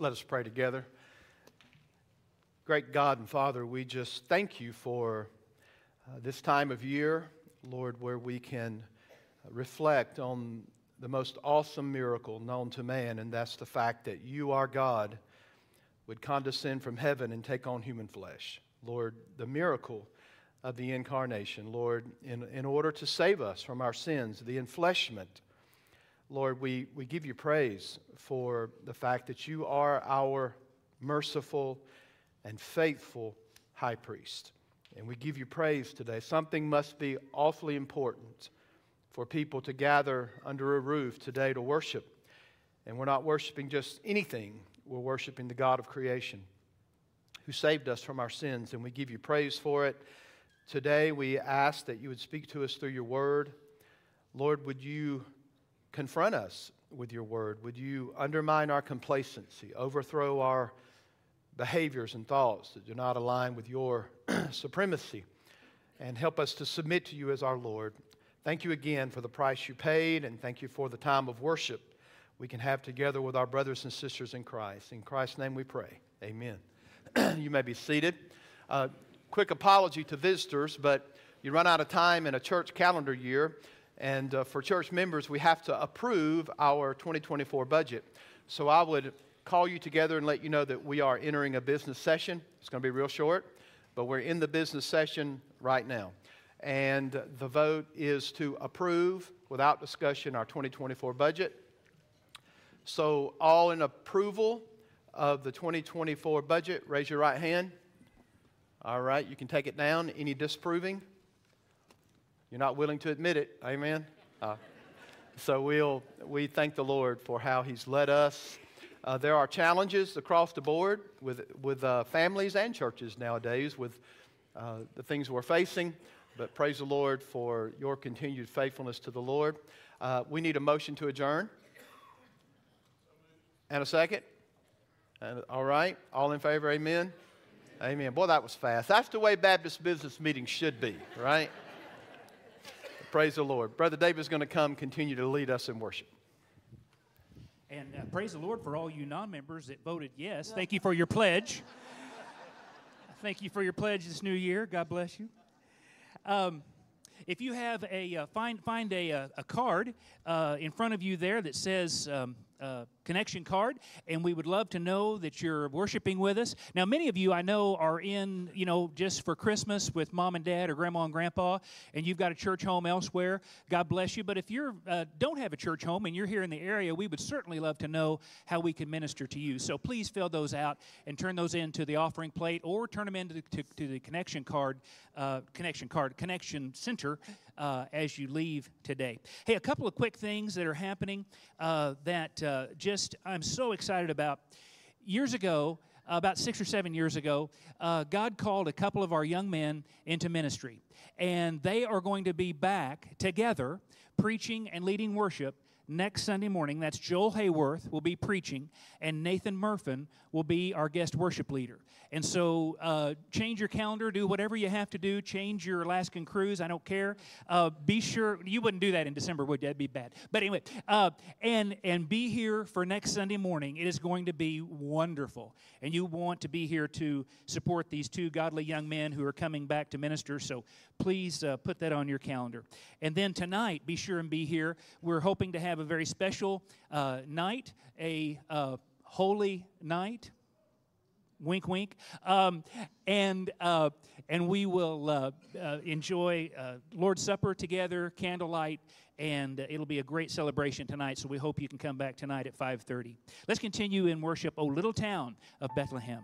Let us pray together. Great God and Father, we just thank you for uh, this time of year, Lord, where we can reflect on the most awesome miracle known to man, and that's the fact that you, our God, would condescend from heaven and take on human flesh. Lord, the miracle of the incarnation, Lord, in, in order to save us from our sins, the enfleshment. Lord, we, we give you praise for the fact that you are our merciful and faithful high priest. And we give you praise today. Something must be awfully important for people to gather under a roof today to worship. And we're not worshiping just anything, we're worshiping the God of creation who saved us from our sins. And we give you praise for it. Today, we ask that you would speak to us through your word. Lord, would you confront us with your word? Would you undermine our complacency, overthrow our behaviors and thoughts that do not align with your supremacy, and help us to submit to you as our Lord? Thank you again for the price you paid, and thank you for the time of worship we can have together with our brothers and sisters in Christ. In Christ's name we pray. Amen. you may be seated. Uh, quick apology to visitors, but you run out of time in a church calendar year. And uh, for church members, we have to approve our 2024 budget. So I would call you together and let you know that we are entering a business session. It's going to be real short, but we're in the business session right now. And the vote is to approve without discussion our 2024 budget. So, all in approval of the 2024 budget, raise your right hand. All right, you can take it down. Any disapproving? You're not willing to admit it. Amen. Uh, so we'll we thank the Lord for how He's led us. Uh, there are challenges across the board with with uh, families and churches nowadays with uh, the things we're facing. But praise the Lord for your continued faithfulness to the Lord. Uh, we need a motion to adjourn. And a second. And, all right. All in favor? Amen. Amen. Boy, that was fast. That's the way Baptist business meetings should be, right? Praise the Lord. Brother David's going to come continue to lead us in worship. And uh, praise the Lord for all you non members that voted yes. Thank you for your pledge. Thank you for your pledge this new year. God bless you. Um, if you have a uh, find find a, a, a card uh, in front of you there that says um, uh, connection card, and we would love to know that you're worshiping with us. Now, many of you I know are in, you know, just for Christmas with mom and dad or grandma and grandpa, and you've got a church home elsewhere. God bless you. But if you uh, don't have a church home and you're here in the area, we would certainly love to know how we can minister to you. So please fill those out and turn those into the offering plate, or turn them into the, to, to the connection card, uh, connection card, connection center uh, as you leave today. Hey, a couple of quick things that are happening uh, that uh, just I'm so excited about. Years ago, about six or seven years ago, uh, God called a couple of our young men into ministry. And they are going to be back together preaching and leading worship next Sunday morning. That's Joel Hayworth will be preaching, and Nathan Murfin will be our guest worship leader. And so, uh, change your calendar, do whatever you have to do, change your Alaskan cruise. I don't care. Uh, be sure you wouldn't do that in December, would you? That'd be bad. But anyway, uh, and and be here for next Sunday morning. It is going to be wonderful, and you want to be here to support these two godly young men who are coming back to minister. So please uh, put that on your calendar. And then tonight, be sure and be here. We're hoping to have a very special uh, night, a uh, holy night. Wink wink. Um, and uh, and we will uh, uh, enjoy uh, lord's supper together candlelight and it'll be a great celebration tonight so we hope you can come back tonight at 5.30 let's continue in worship o little town of bethlehem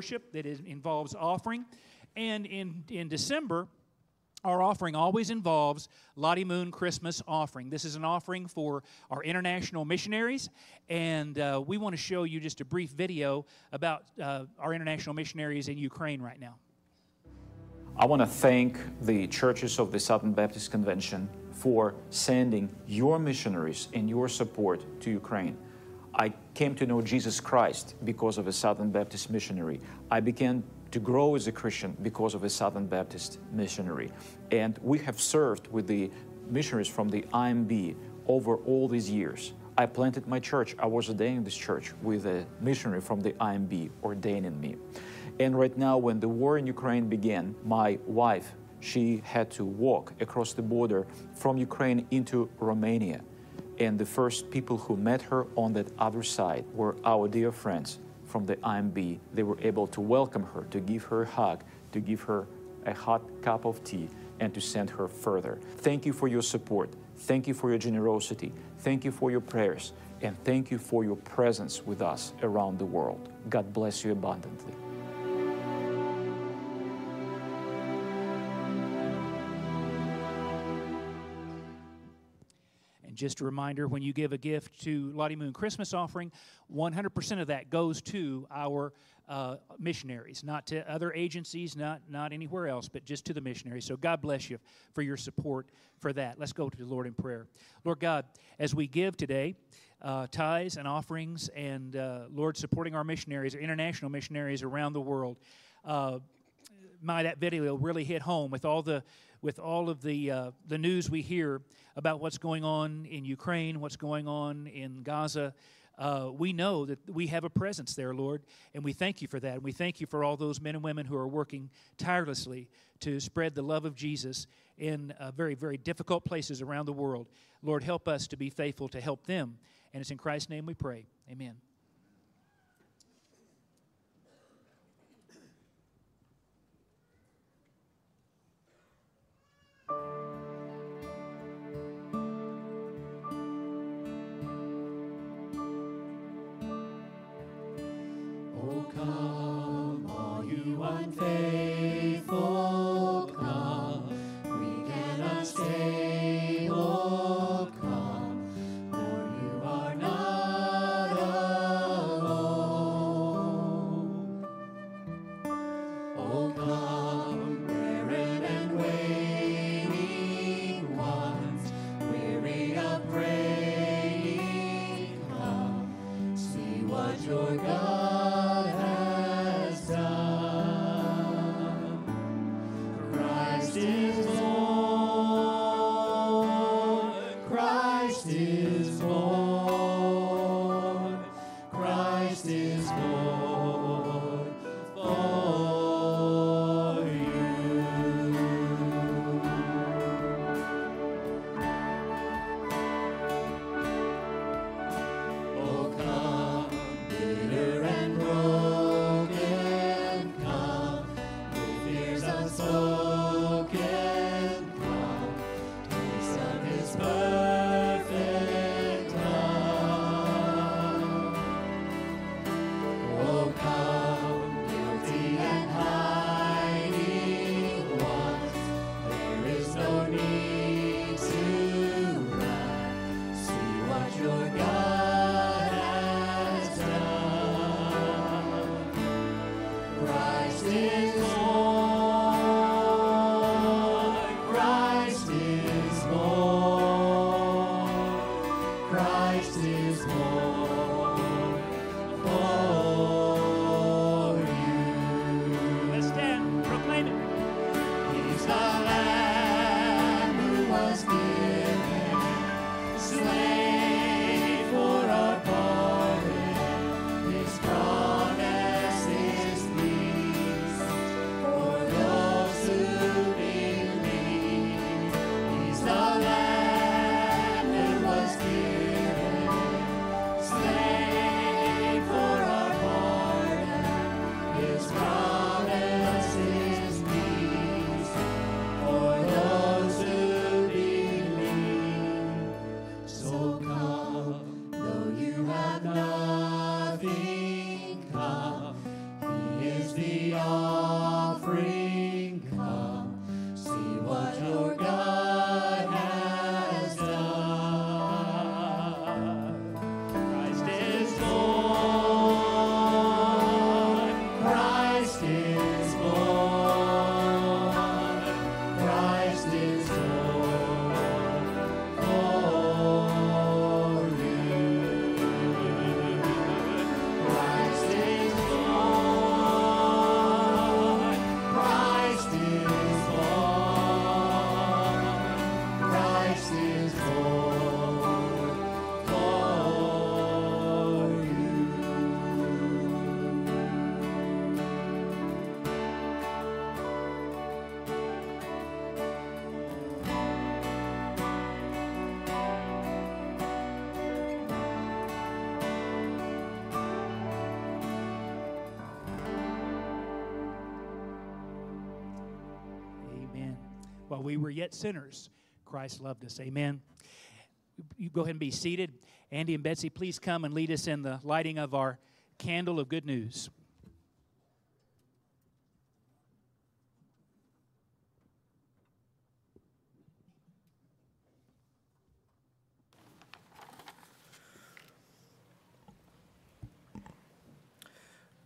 worship that is, involves offering. And in, in December, our offering always involves Lottie Moon Christmas offering. This is an offering for our international missionaries, and uh, we want to show you just a brief video about uh, our international missionaries in Ukraine right now. I want to thank the churches of the Southern Baptist Convention for sending your missionaries and your support to Ukraine. I came to know Jesus Christ because of a Southern Baptist missionary. I began to grow as a Christian because of a Southern Baptist missionary. And we have served with the missionaries from the IMB over all these years. I planted my church. I was ordained in this church with a missionary from the IMB ordaining me. And right now, when the war in Ukraine began, my wife, she had to walk across the border from Ukraine into Romania. And the first people who met her on that other side were our dear friends from the IMB. They were able to welcome her, to give her a hug, to give her a hot cup of tea, and to send her further. Thank you for your support. Thank you for your generosity. Thank you for your prayers. And thank you for your presence with us around the world. God bless you abundantly. Just a reminder when you give a gift to Lottie Moon Christmas offering, 100% of that goes to our uh, missionaries, not to other agencies, not, not anywhere else, but just to the missionaries. So God bless you for your support for that. Let's go to the Lord in prayer. Lord God, as we give today, uh, tithes and offerings, and uh, Lord, supporting our missionaries, international missionaries around the world. Uh, my that video really hit home with all the with all of the uh, the news we hear about what's going on in Ukraine, what's going on in Gaza. Uh, we know that we have a presence there, Lord, and we thank you for that. And we thank you for all those men and women who are working tirelessly to spread the love of Jesus in uh, very, very difficult places around the world. Lord, help us to be faithful to help them. And it's in Christ's name we pray. Amen. All you while we were yet sinners, Christ loved us. Amen. You go ahead and be seated. Andy and Betsy, please come and lead us in the lighting of our candle of good news.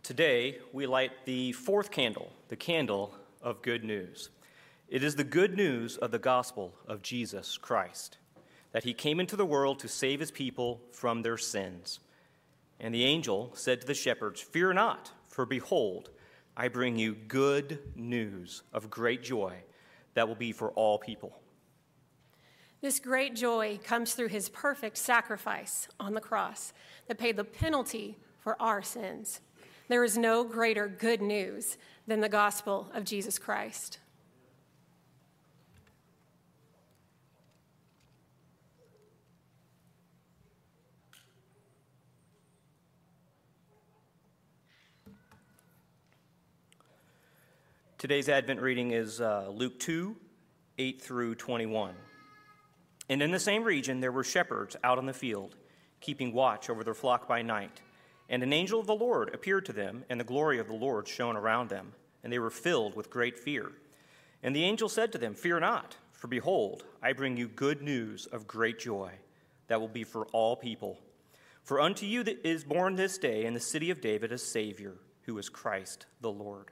Today, we light the fourth candle, the candle of good news. It is the good news of the gospel of Jesus Christ, that he came into the world to save his people from their sins. And the angel said to the shepherds, Fear not, for behold, I bring you good news of great joy that will be for all people. This great joy comes through his perfect sacrifice on the cross that paid the penalty for our sins. There is no greater good news than the gospel of Jesus Christ. Today's Advent reading is uh, Luke 2 8 through 21. And in the same region, there were shepherds out in the field, keeping watch over their flock by night. And an angel of the Lord appeared to them, and the glory of the Lord shone around them, and they were filled with great fear. And the angel said to them, Fear not, for behold, I bring you good news of great joy that will be for all people. For unto you is born this day in the city of David a Savior, who is Christ the Lord.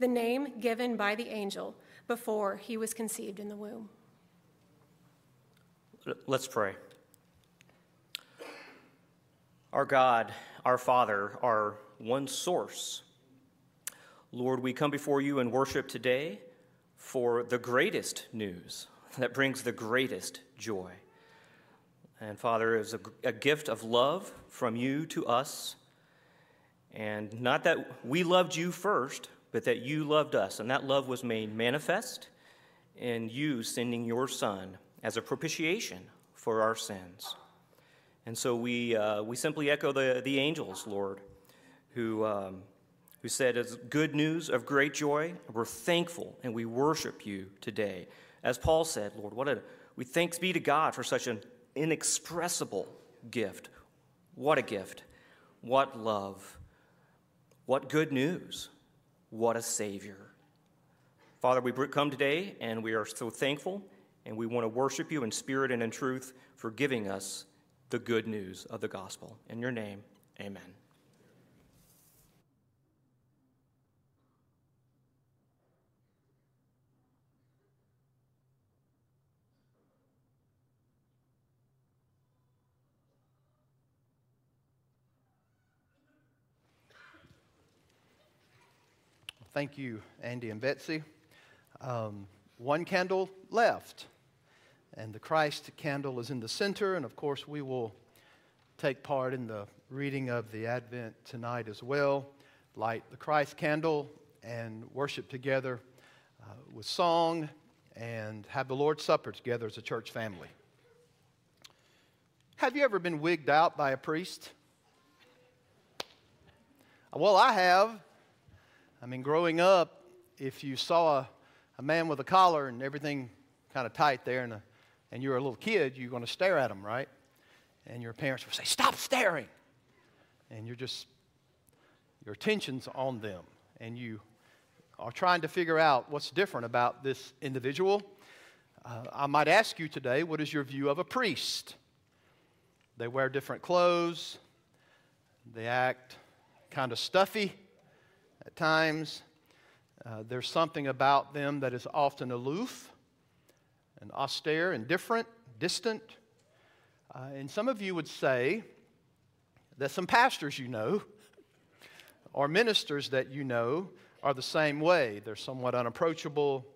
the name given by the angel before he was conceived in the womb. Let's pray. Our God, our Father, our one source. Lord, we come before you in worship today for the greatest news that brings the greatest joy. And Father, it is a, a gift of love from you to us. And not that we loved you first, but that you loved us. And that love was made manifest in you sending your Son as a propitiation for our sins. And so we, uh, we simply echo the, the angels, Lord, who, um, who said, It's good news of great joy. We're thankful and we worship you today. As Paul said, Lord, what a, we thanks be to God for such an inexpressible gift. What a gift. What love. What good news. What a Savior. Father, we come today and we are so thankful and we want to worship you in spirit and in truth for giving us the good news of the gospel. In your name, amen. Thank you, Andy and Betsy. Um, one candle left. And the Christ candle is in the center, and of course, we will take part in the reading of the Advent tonight as well. Light the Christ candle and worship together uh, with song and have the Lord's Supper together as a church family. Have you ever been wigged out by a priest? Well, I have. I mean, growing up, if you saw a, a man with a collar and everything kind of tight there and a and you're a little kid, you're going to stare at them, right? And your parents will say, Stop staring. And you're just, your attention's on them. And you are trying to figure out what's different about this individual. Uh, I might ask you today, what is your view of a priest? They wear different clothes, they act kind of stuffy at times. Uh, there's something about them that is often aloof and austere and different, distant. Uh, and some of you would say that some pastors you know or ministers that you know are the same way. They're somewhat unapproachable.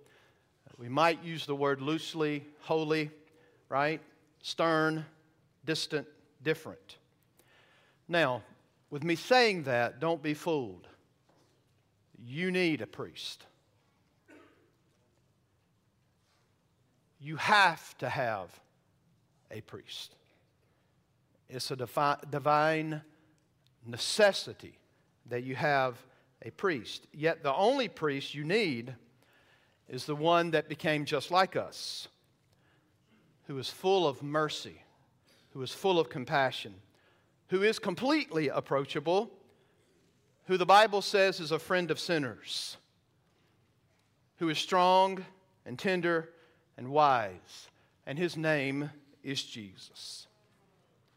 We might use the word loosely, holy, right? Stern, distant, different. Now, with me saying that, don't be fooled. You need a priest. You have to have a priest. It's a defi- divine necessity that you have a priest. Yet the only priest you need is the one that became just like us, who is full of mercy, who is full of compassion, who is completely approachable, who the Bible says is a friend of sinners, who is strong and tender and wise, and his name is Jesus.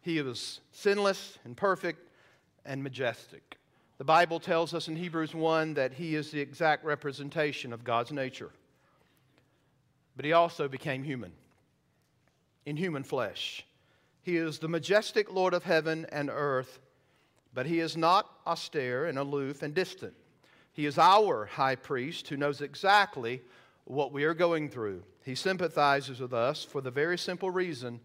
He is sinless and perfect and majestic. The Bible tells us in Hebrews 1 that he is the exact representation of God's nature. But he also became human in human flesh. He is the majestic Lord of heaven and earth, but he is not austere and aloof and distant. He is our high priest who knows exactly what we are going through. He sympathizes with us for the very simple reason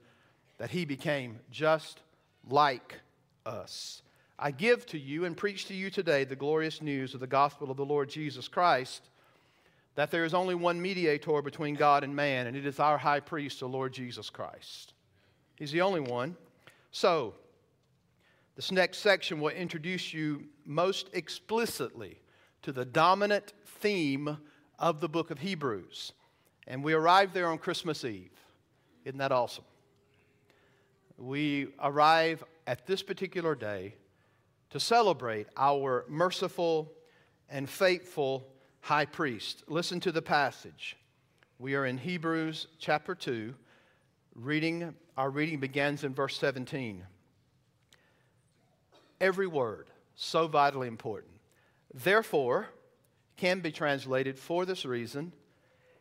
that he became just like us. I give to you and preach to you today the glorious news of the gospel of the Lord Jesus Christ that there is only one mediator between God and man, and it is our high priest, the Lord Jesus Christ. He's the only one. So, this next section will introduce you most explicitly to the dominant theme of the book of Hebrews. And we arrive there on Christmas Eve. Isn't that awesome? We arrive at this particular day to celebrate our merciful and faithful high priest. Listen to the passage. We are in Hebrews chapter 2. Reading, our reading begins in verse 17. Every word, so vitally important. Therefore, can be translated for this reason,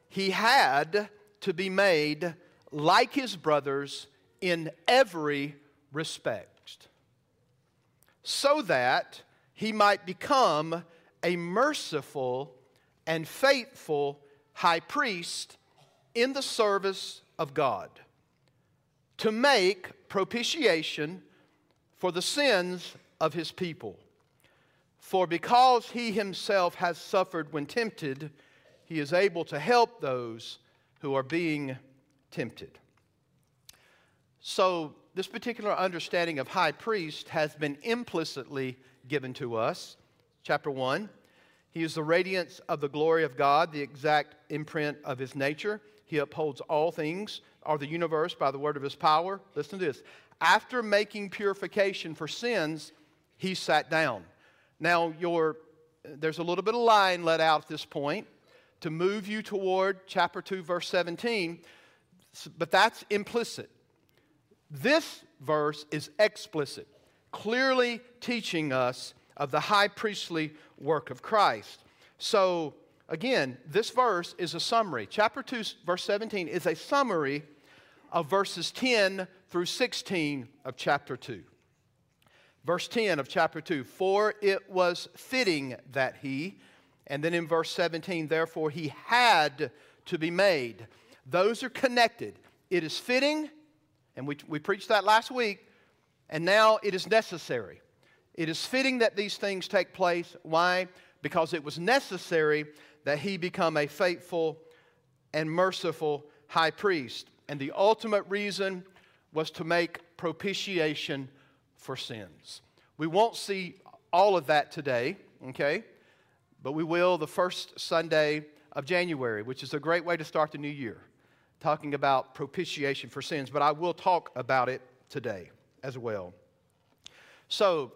he had to be made like his brothers in every respect so that he might become a merciful and faithful high priest in the service of God to make propitiation for the sins of his people. For because he himself has suffered when tempted, he is able to help those who are being tempted. So, this particular understanding of high priest has been implicitly given to us. Chapter 1 He is the radiance of the glory of God, the exact imprint of his nature. He upholds all things, or the universe, by the word of his power. Listen to this. After making purification for sins, he sat down. Now, your, there's a little bit of line let out at this point to move you toward chapter 2, verse 17, but that's implicit. This verse is explicit, clearly teaching us of the high priestly work of Christ. So, again, this verse is a summary. Chapter 2, verse 17 is a summary of verses 10 through 16 of chapter 2. Verse 10 of chapter 2 For it was fitting that he, and then in verse 17, therefore he had to be made. Those are connected. It is fitting and we, we preached that last week, and now it is necessary. It is fitting that these things take place. Why? Because it was necessary that he become a faithful and merciful high priest. And the ultimate reason was to make propitiation for sins. We won't see all of that today, okay? But we will the first Sunday of January, which is a great way to start the new year talking about propitiation for sins, but I will talk about it today as well. So,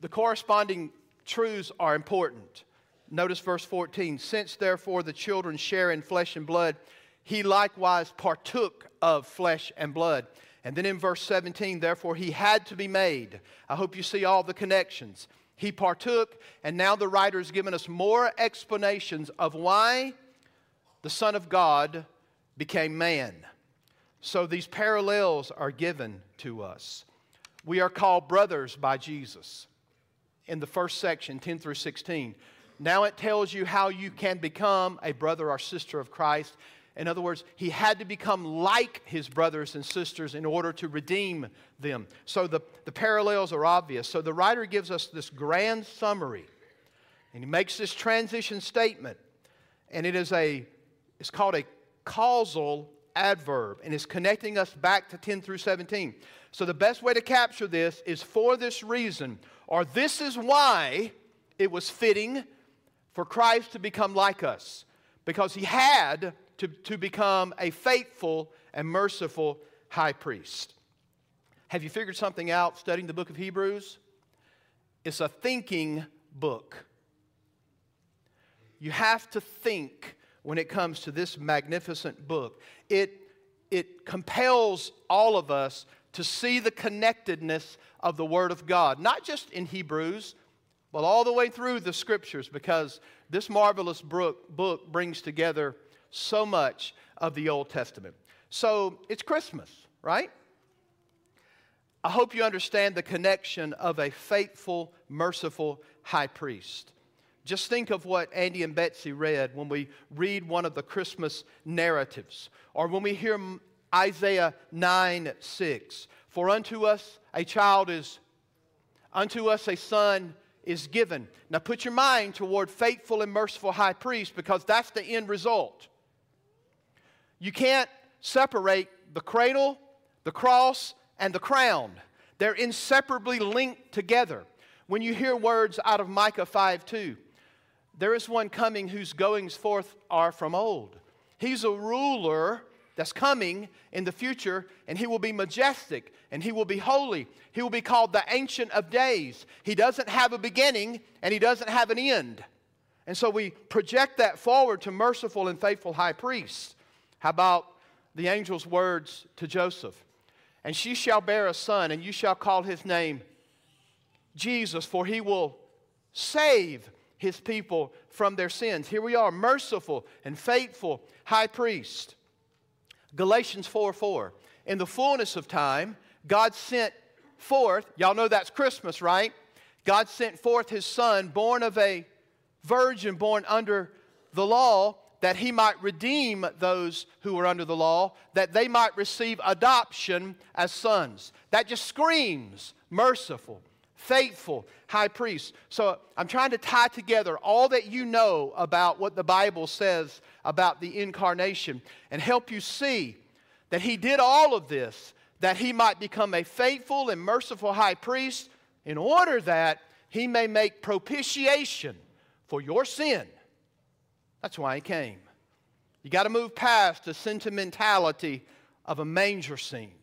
the corresponding truths are important. Notice verse 14 Since therefore the children share in flesh and blood, he likewise partook of flesh and blood. And then in verse 17, therefore he had to be made. I hope you see all the connections. He partook, and now the writer has given us more explanations of why the Son of God became man. So these parallels are given to us. We are called brothers by Jesus in the first section, 10 through 16. Now it tells you how you can become a brother or sister of Christ. In other words, he had to become like his brothers and sisters in order to redeem them. So the, the parallels are obvious. So the writer gives us this grand summary, and he makes this transition statement, and it is a, it's called a causal adverb, and it's connecting us back to 10 through 17. So the best way to capture this is for this reason, or this is why it was fitting for Christ to become like us, because he had to, to become a faithful and merciful high priest. Have you figured something out studying the book of Hebrews? It's a thinking book. You have to think when it comes to this magnificent book. It, it compels all of us to see the connectedness of the Word of God, not just in Hebrews, but all the way through the Scriptures, because this marvelous book, book brings together so much of the Old Testament. So it's Christmas, right? I hope you understand the connection of a faithful, merciful high priest. Just think of what Andy and Betsy read when we read one of the Christmas narratives, or when we hear Isaiah 9 6. For unto us a child is, unto us a son is given. Now put your mind toward faithful and merciful high priest because that's the end result. You can't separate the cradle, the cross, and the crown. They're inseparably linked together. When you hear words out of Micah 5 2, there is one coming whose goings forth are from old. He's a ruler that's coming in the future, and he will be majestic and he will be holy. He will be called the Ancient of Days. He doesn't have a beginning and he doesn't have an end. And so we project that forward to merciful and faithful high priests. How about the angel's words to Joseph? And she shall bear a son, and you shall call his name Jesus, for he will save his people from their sins. Here we are, merciful and faithful high priest. Galatians 4 4. In the fullness of time, God sent forth, y'all know that's Christmas, right? God sent forth his son, born of a virgin, born under the law, that he might redeem those who were under the law, that they might receive adoption as sons. That just screams merciful, faithful high priest. So I'm trying to tie together all that you know about what the Bible says about the incarnation and help you see that he did all of this that he might become a faithful and merciful high priest in order that he may make propitiation for your sin that's why he came. You got to move past the sentimentality of a manger scene.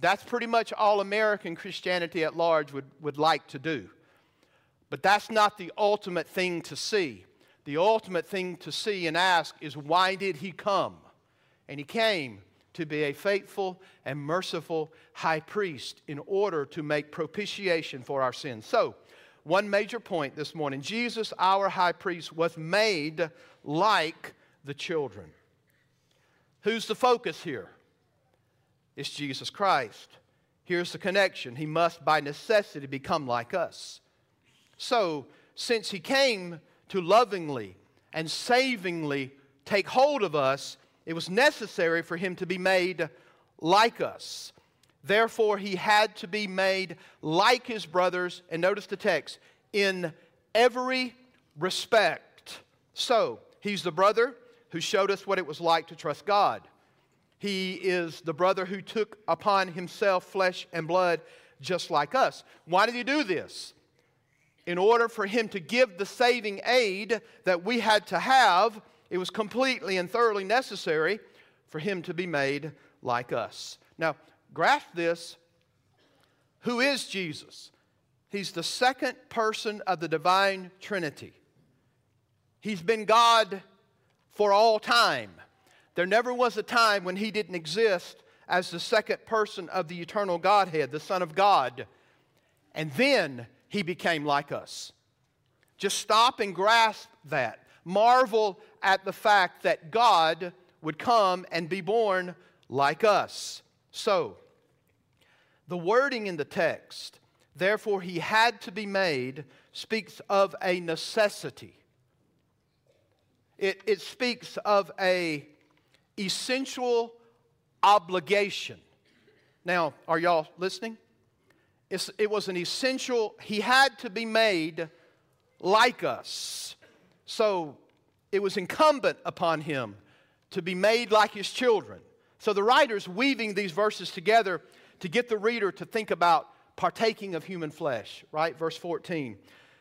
That's pretty much all American Christianity at large would, would like to do. But that's not the ultimate thing to see. The ultimate thing to see and ask is why did he come? And he came to be a faithful and merciful high priest in order to make propitiation for our sins. So, one major point this morning Jesus, our high priest, was made like the children. Who's the focus here? It's Jesus Christ. Here's the connection. He must, by necessity, become like us. So, since He came to lovingly and savingly take hold of us, it was necessary for Him to be made like us. Therefore, he had to be made like his brothers, and notice the text, in every respect. So, he's the brother who showed us what it was like to trust God. He is the brother who took upon himself flesh and blood just like us. Why did he do this? In order for him to give the saving aid that we had to have, it was completely and thoroughly necessary for him to be made like us. Now, grasp this who is Jesus? He's the second person of the divine Trinity. He's been God for all time. There never was a time when he didn't exist as the second person of the eternal Godhead, the Son of God. And then he became like us. Just stop and grasp that. Marvel at the fact that God would come and be born like us. So, the wording in the text, therefore he had to be made, speaks of a necessity. It, it speaks of a essential obligation. Now, are y'all listening? It's, it was an essential, he had to be made like us. So it was incumbent upon him to be made like his children. So the writer's weaving these verses together to get the reader to think about partaking of human flesh, right? Verse 14.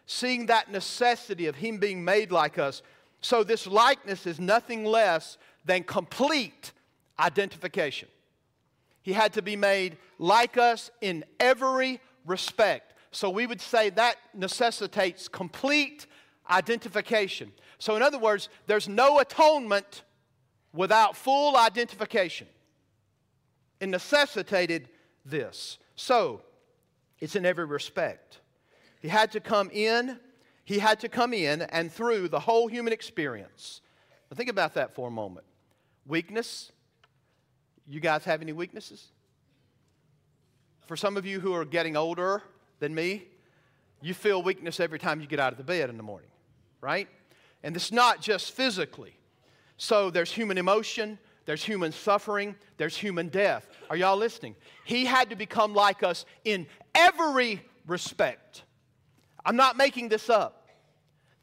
Seeing that necessity of him being made like us. So this likeness is nothing less than complete identification. He had to be made like us in every respect. So we would say that necessitates complete identification. So, in other words, there's no atonement without full identification. It necessitated this. So, it's in every respect. He had to come in, he had to come in and through the whole human experience. Now, think about that for a moment. Weakness. You guys have any weaknesses? For some of you who are getting older than me, you feel weakness every time you get out of the bed in the morning, right? And it's not just physically. So there's human emotion, there's human suffering, there's human death. Are y'all listening? He had to become like us in every respect. I'm not making this up.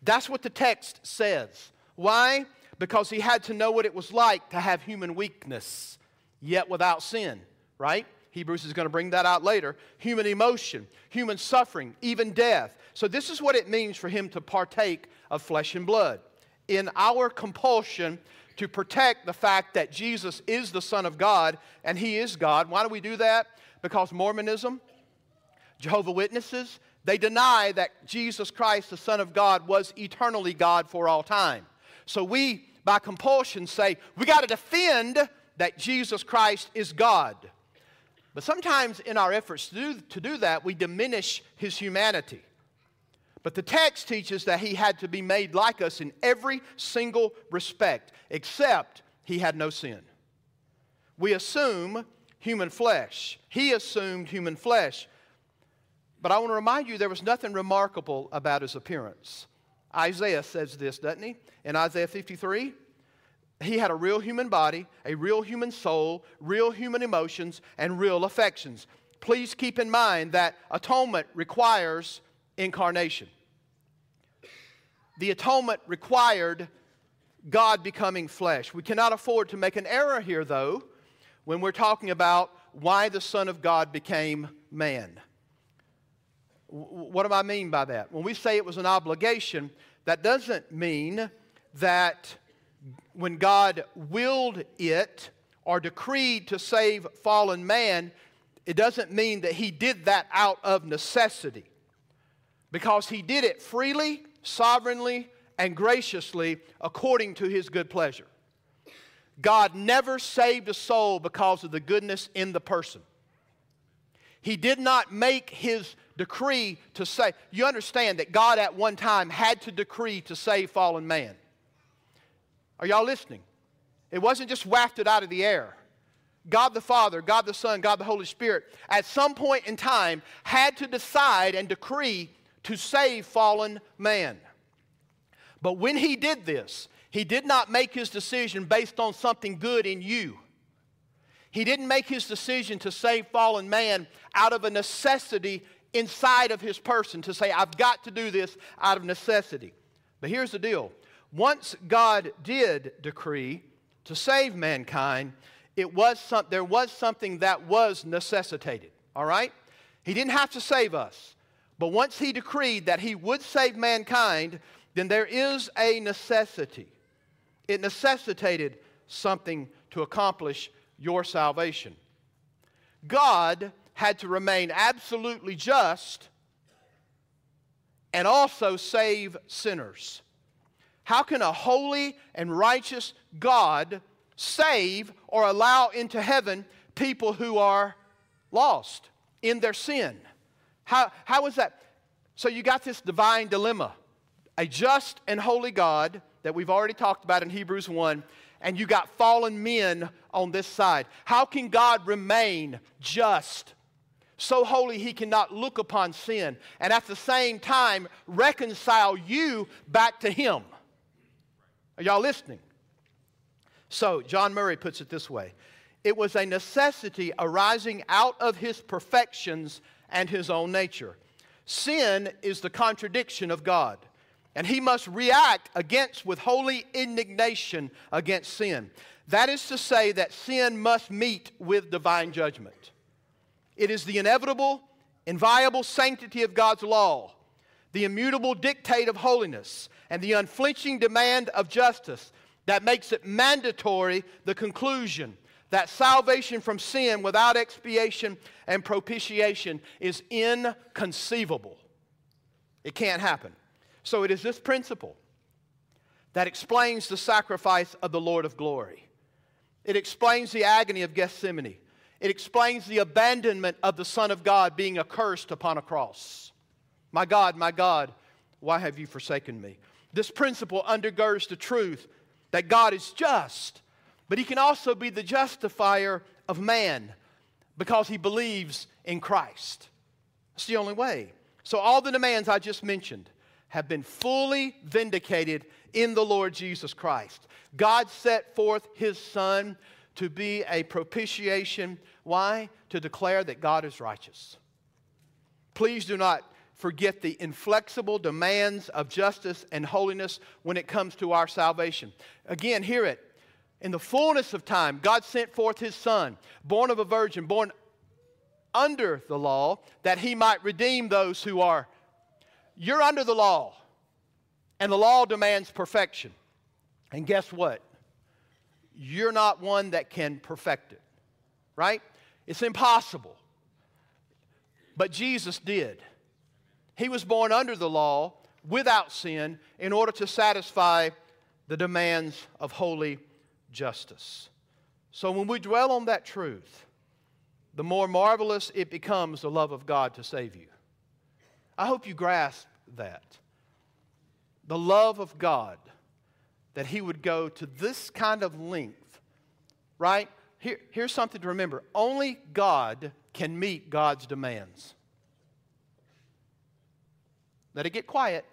That's what the text says. Why? Because he had to know what it was like to have human weakness, yet without sin, right? Hebrews is going to bring that out later. Human emotion, human suffering, even death. So, this is what it means for him to partake of flesh and blood. In our compulsion to protect the fact that Jesus is the Son of God and He is God. Why do we do that? Because Mormonism, Jehovah Witnesses, they deny that Jesus Christ, the Son of God, was eternally God for all time. So we, by compulsion, say we got to defend that Jesus Christ is God. But sometimes in our efforts to do, to do that, we diminish his humanity. But the text teaches that he had to be made like us in every single respect, except he had no sin. We assume human flesh. He assumed human flesh. But I want to remind you there was nothing remarkable about his appearance. Isaiah says this, doesn't he? In Isaiah 53, he had a real human body, a real human soul, real human emotions, and real affections. Please keep in mind that atonement requires incarnation. The atonement required God becoming flesh. We cannot afford to make an error here, though, when we're talking about why the Son of God became man. What do I mean by that? When we say it was an obligation, that doesn't mean that when God willed it or decreed to save fallen man, it doesn't mean that he did that out of necessity. Because he did it freely, sovereignly, and graciously according to his good pleasure. God never saved a soul because of the goodness in the person. He did not make his decree to say, you understand that God at one time had to decree to save fallen man. Are y'all listening? It wasn't just wafted out of the air. God the Father, God the Son, God the Holy Spirit, at some point in time had to decide and decree to save fallen man. But when he did this, he did not make his decision based on something good in you. He didn't make his decision to save fallen man out of a necessity inside of his person to say, I've got to do this out of necessity. But here's the deal once God did decree to save mankind, it was some, there was something that was necessitated. All right? He didn't have to save us. But once he decreed that he would save mankind, then there is a necessity. It necessitated something to accomplish your salvation. God had to remain absolutely just and also save sinners. How can a holy and righteous God save or allow into heaven people who are lost in their sin. How, how is that? So you got this divine dilemma a just and holy God that we've already talked about in Hebrews 1, and you got fallen men on this side. How can God remain just? So holy he cannot look upon sin, and at the same time reconcile you back to him. Are y'all listening? So, John Murray puts it this way it was a necessity arising out of his perfections and his own nature. Sin is the contradiction of God, and he must react against with holy indignation against sin. That is to say, that sin must meet with divine judgment. It is the inevitable, inviolable sanctity of God's law, the immutable dictate of holiness, and the unflinching demand of justice that makes it mandatory the conclusion that salvation from sin without expiation and propitiation is inconceivable. It can't happen. So it is this principle that explains the sacrifice of the Lord of glory. It explains the agony of Gethsemane. It explains the abandonment of the Son of God being accursed upon a cross. My God, my God, why have you forsaken me? This principle undergirds the truth that God is just but he can also be the justifier of man because he believes in Christ. That's the only way. So, all the demands I just mentioned have been fully vindicated in the Lord Jesus Christ. God set forth his Son to be a propitiation. Why? To declare that God is righteous. Please do not forget the inflexible demands of justice and holiness when it comes to our salvation. Again, hear it in the fullness of time, God sent forth his Son, born of a virgin, born under the law, that he might redeem those who are. You're under the law, and the law demands perfection. And guess what? You're not one that can perfect it, right? It's impossible. But Jesus did. He was born under the law without sin in order to satisfy the demands of holy justice. So when we dwell on that truth, the more marvelous it becomes the love of God to save you. I hope you grasp that. The love of God, that He would go to this kind of length, right? Here, here's something to remember only God can meet God's demands. Let it get quiet.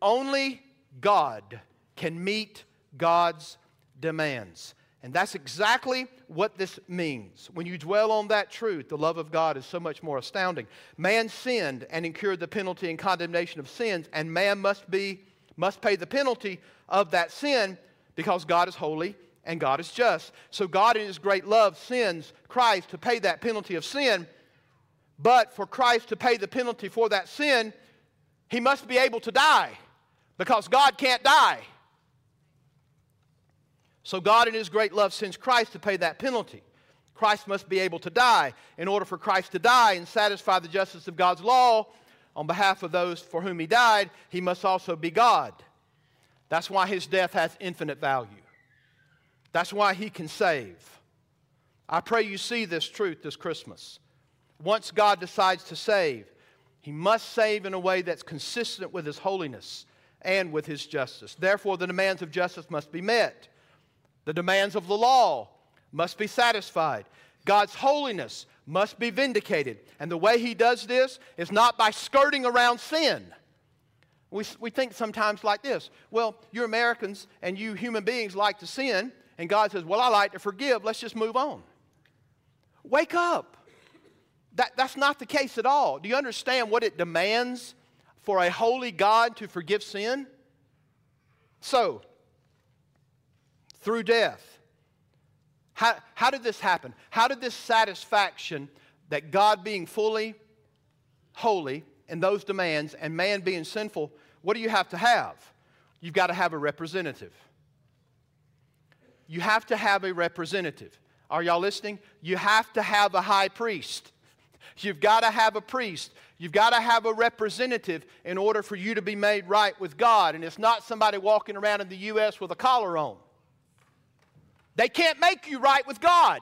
Only God can meet God's demands. And that's exactly what this means. When you dwell on that truth, the love of God is so much more astounding. Man sinned and incurred the penalty and condemnation of sins, and man must be must pay the penalty of that sin because God is holy and God is just. So God in his great love sends Christ to pay that penalty of sin. But for Christ to pay the penalty for that sin, he must be able to die because God can't die. So God, in His great love, sends Christ to pay that penalty. Christ must be able to die. In order for Christ to die and satisfy the justice of God's law on behalf of those for whom He died, He must also be God. That's why His death has infinite value. That's why He can save. I pray you see this truth this Christmas. Once God decides to save, He must save in a way that's consistent with His holiness and with His justice. Therefore, the demands of justice must be met. The demands of the law must be satisfied. God's holiness must be vindicated. And the way he does this is not by skirting around sin. We, we think sometimes like this well, you Americans and you human beings like to sin, and God says, well, I like to forgive, let's just move on. Wake up. That, that's not the case at all. Do you understand what it demands for a holy God to forgive sin? So, through death. How, how did this happen? How did this satisfaction that God being fully holy and those demands and man being sinful, what do you have to have? You've got to have a representative. You have to have a representative. Are y'all listening? You have to have a high priest. You've got to have a priest. You've got to have a representative in order for you to be made right with God. And it's not somebody walking around in the U.S. with a collar on. They can't make you right with God.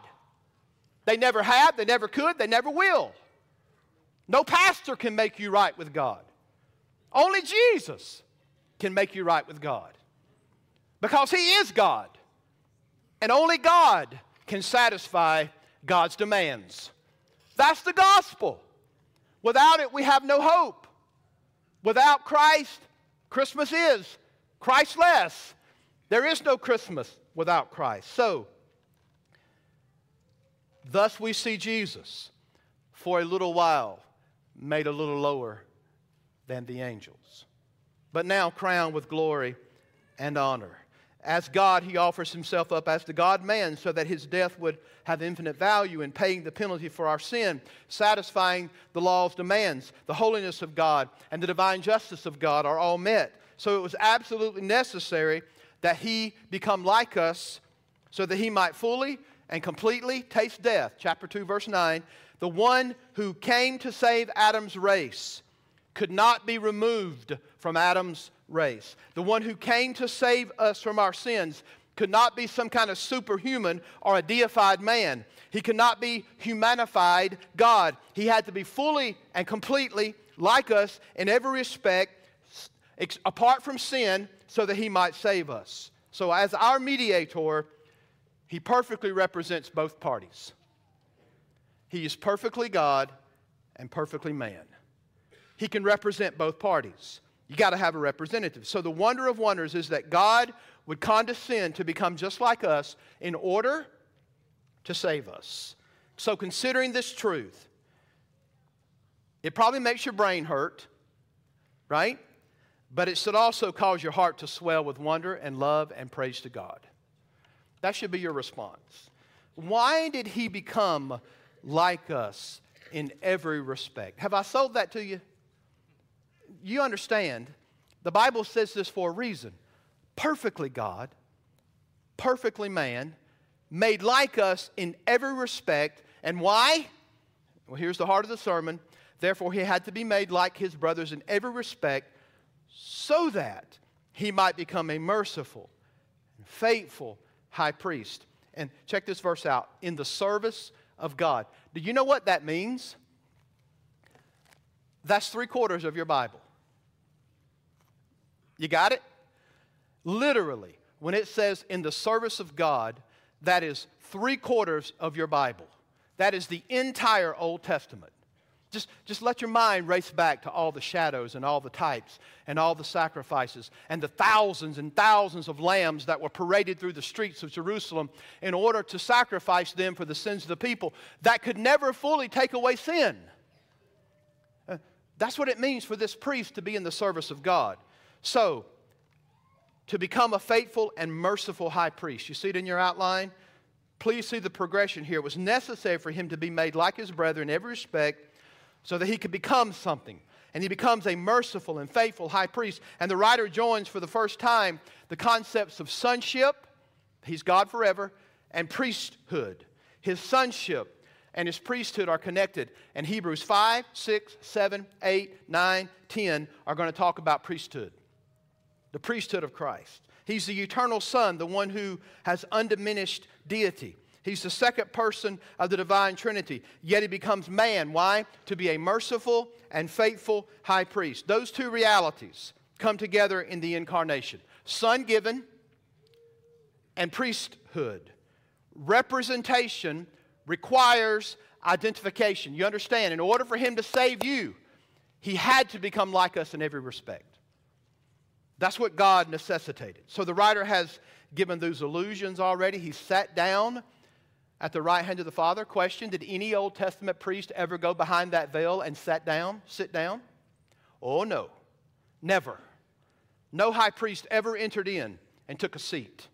They never have, they never could, they never will. No pastor can make you right with God. Only Jesus can make you right with God because He is God. And only God can satisfy God's demands. That's the gospel. Without it, we have no hope. Without Christ, Christmas is Christless. There is no Christmas without Christ. So, thus we see Jesus for a little while made a little lower than the angels, but now crowned with glory and honor. As God, he offers himself up as the God man so that his death would have infinite value in paying the penalty for our sin, satisfying the law's demands. The holiness of God and the divine justice of God are all met. So it was absolutely necessary that he become like us so that he might fully and completely taste death. Chapter 2, verse 9. The one who came to save Adam's race could not be removed from Adam's race. The one who came to save us from our sins could not be some kind of superhuman or a deified man. He could not be humanified God. He had to be fully and completely like us in every respect, apart from sin, so that he might save us. So, as our mediator, he perfectly represents both parties. He is perfectly God and perfectly man. He can represent both parties. You got to have a representative. So the wonder of wonders is that God would condescend to become just like us in order to save us. So considering this truth, it probably makes your brain hurt, right? But it should also cause your heart to swell with wonder and love and praise to God. That should be your response. Why did he become like us in every respect? Have I sold that to you? you understand, the Bible says this for a reason. Perfectly God, perfectly man, made like us in every respect. And why? Well, here's the heart of the sermon. Therefore, he had to be made like his brothers in every respect so that he might become a merciful and faithful high priest. And check this verse out in the service of God. Do you know what that means? That's three quarters of your Bible. You got it? Literally, when it says in the service of God, that is three quarters of your Bible. That is the entire Old Testament. Just, just let your mind race back to all the shadows and all the types and all the sacrifices and the thousands and thousands of lambs that were paraded through the streets of Jerusalem in order to sacrifice them for the sins of the people that could never fully take away sin. Uh, that's what it means for this priest to be in the service of God. So, to become a faithful and merciful high priest, you see it in your outline? Please see the progression here. It was necessary for him to be made like his brethren in every respect so that he could become something. And he becomes a merciful and faithful high priest. And the writer joins for the first time the concepts of sonship, he's God forever, and priesthood. His sonship and his priesthood are connected. And Hebrews 5, 6, 7, 8, 9, 10 are going to talk about priesthood the priesthood of Christ. He's the eternal Son, the one who has undiminished deity. He's the second person of the divine Trinity, yet he becomes man. Why? To be a merciful and faithful high priest. Those two realities come together in the incarnation Son given and priesthood. Representation requires identification. You understand? In order for him to save you, he had to become like us in every respect. That's what God necessitated. So the writer has given those allusions already. He sat down at the right hand of the Father. Question Did any Old Testament priest ever go behind that veil and sat down, sit down? Oh, no. Never. No high priest ever entered in and took a seat.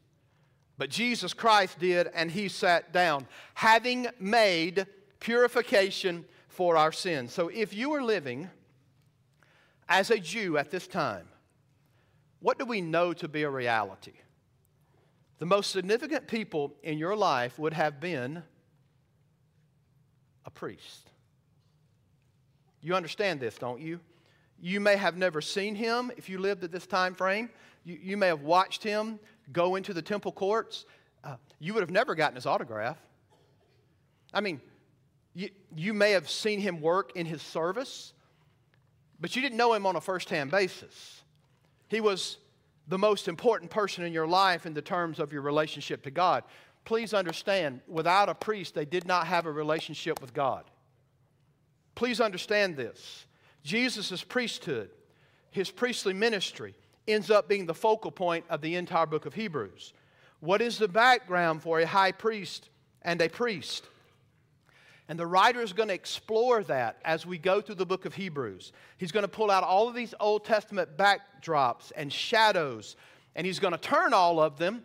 But Jesus Christ did, and he sat down, having made purification for our sins. So if you were living as a Jew at this time, what do we know to be a reality? The most significant people in your life would have been a priest. You understand this, don't you? You may have never seen him if you lived at this time frame. You, you may have watched him go into the temple courts uh, you would have never gotten his autograph. I mean, you, you may have seen him work in his service, but you didn't know him on a first hand basis. He was the most important person in your life in the terms of your relationship to God. Please understand, without a priest, they did not have a relationship with God. Please understand this. Jesus' priesthood, his priestly ministry, ends up being the focal point of the entire book of Hebrews. What is the background for a high priest and a priest? And the writer is going to explore that as we go through the book of Hebrews. He's going to pull out all of these Old Testament backdrops and shadows, and he's going to turn all of them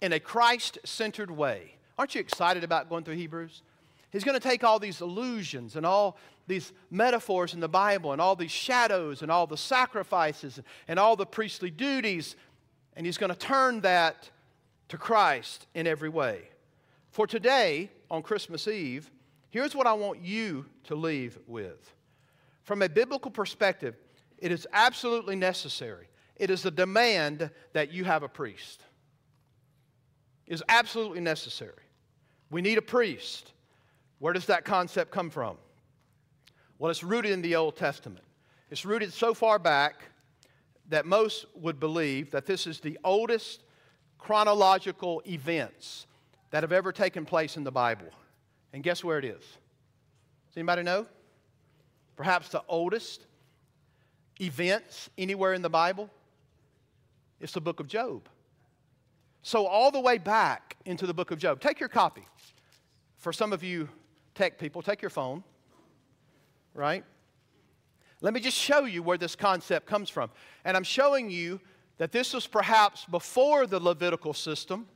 in a Christ centered way. Aren't you excited about going through Hebrews? He's going to take all these illusions and all these metaphors in the Bible and all these shadows and all the sacrifices and all the priestly duties, and he's going to turn that to Christ in every way. For today, on Christmas Eve, here's what I want you to leave with. From a biblical perspective, it is absolutely necessary. It is a demand that you have a priest. It is absolutely necessary. We need a priest. Where does that concept come from? Well, it's rooted in the Old Testament. It's rooted so far back that most would believe that this is the oldest chronological events that have ever taken place in the Bible. And guess where it is? Does anybody know? Perhaps the oldest events anywhere in the Bible? It's the book of Job. So, all the way back into the book of Job. Take your copy. For some of you tech people, take your phone, right? Let me just show you where this concept comes from. And I'm showing you that this was perhaps before the Levitical system.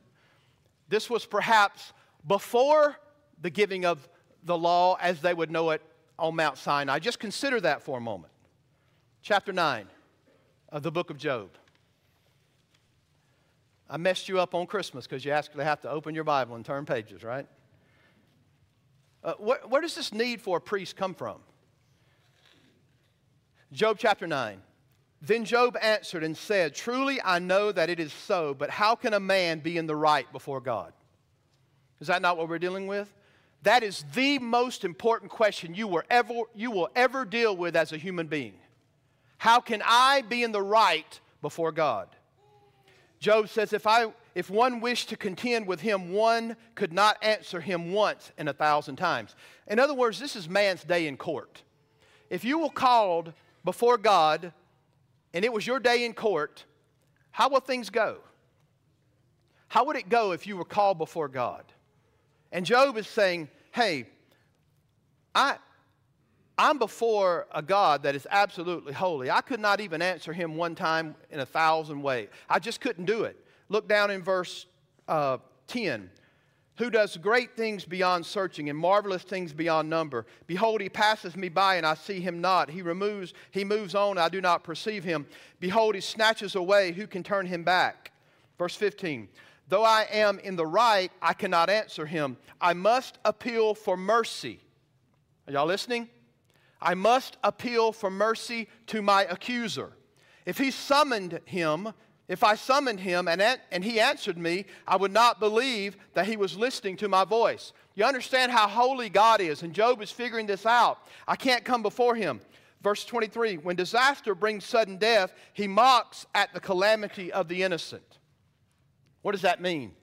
This was perhaps before the giving of the law as they would know it on Mount Sinai. Just consider that for a moment. Chapter 9 of the book of Job. I messed you up on Christmas because you asked to have to open your Bible and turn pages, right? Uh, where, where does this need for a priest come from? Job chapter 9. Then Job answered and said, Truly I know that it is so, but how can a man be in the right before God? Is that not what we're dealing with? That is the most important question you will ever, you will ever deal with as a human being. How can I be in the right before God? Job says, if, I, if one wished to contend with him, one could not answer him once in a thousand times. In other words, this is man's day in court. If you were called before God and it was your day in court, how will things go? How would it go if you were called before God? And Job is saying, hey, I, I'm before a God that is absolutely holy. I could not even answer him one time in a thousand ways. I just couldn't do it. Look down in verse uh, 10. Who does great things beyond searching and marvelous things beyond number. Behold, he passes me by and I see him not. He removes, he moves on, I do not perceive him. Behold, he snatches away, who can turn him back? Verse 15. Though I am in the right, I cannot answer him. I must appeal for mercy. Are y'all listening? I must appeal for mercy to my accuser. If he summoned him, if I summoned him and, and he answered me, I would not believe that he was listening to my voice. You understand how holy God is, and Job is figuring this out. I can't come before him. Verse 23 When disaster brings sudden death, he mocks at the calamity of the innocent. What does that mean?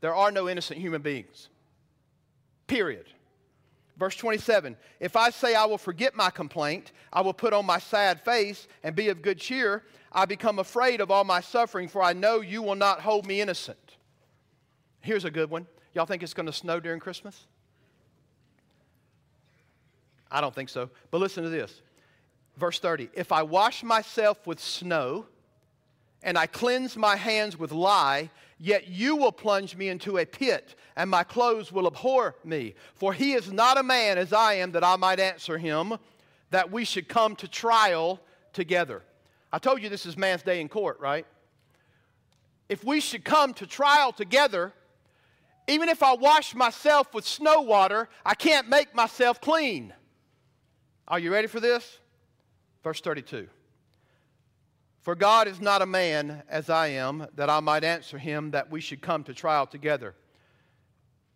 There are no innocent human beings. Period. Verse 27 If I say I will forget my complaint, I will put on my sad face and be of good cheer, I become afraid of all my suffering, for I know you will not hold me innocent. Here's a good one. Y'all think it's going to snow during Christmas? I don't think so. But listen to this. Verse 30 If I wash myself with snow, and I cleanse my hands with lye, yet you will plunge me into a pit, and my clothes will abhor me. For he is not a man as I am that I might answer him, that we should come to trial together. I told you this is man's day in court, right? If we should come to trial together, even if I wash myself with snow water, I can't make myself clean. Are you ready for this? Verse 32. For God is not a man as I am, that I might answer him that we should come to trial together.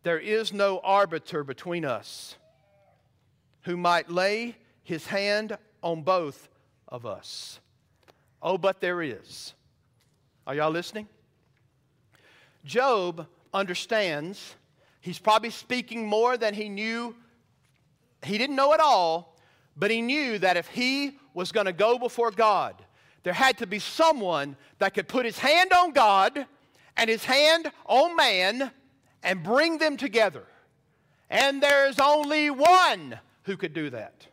There is no arbiter between us who might lay his hand on both of us. Oh, but there is. Are y'all listening? Job understands. He's probably speaking more than he knew. He didn't know it all, but he knew that if he was going to go before God, there had to be someone that could put his hand on God and his hand on man and bring them together. And there's only one who could do that,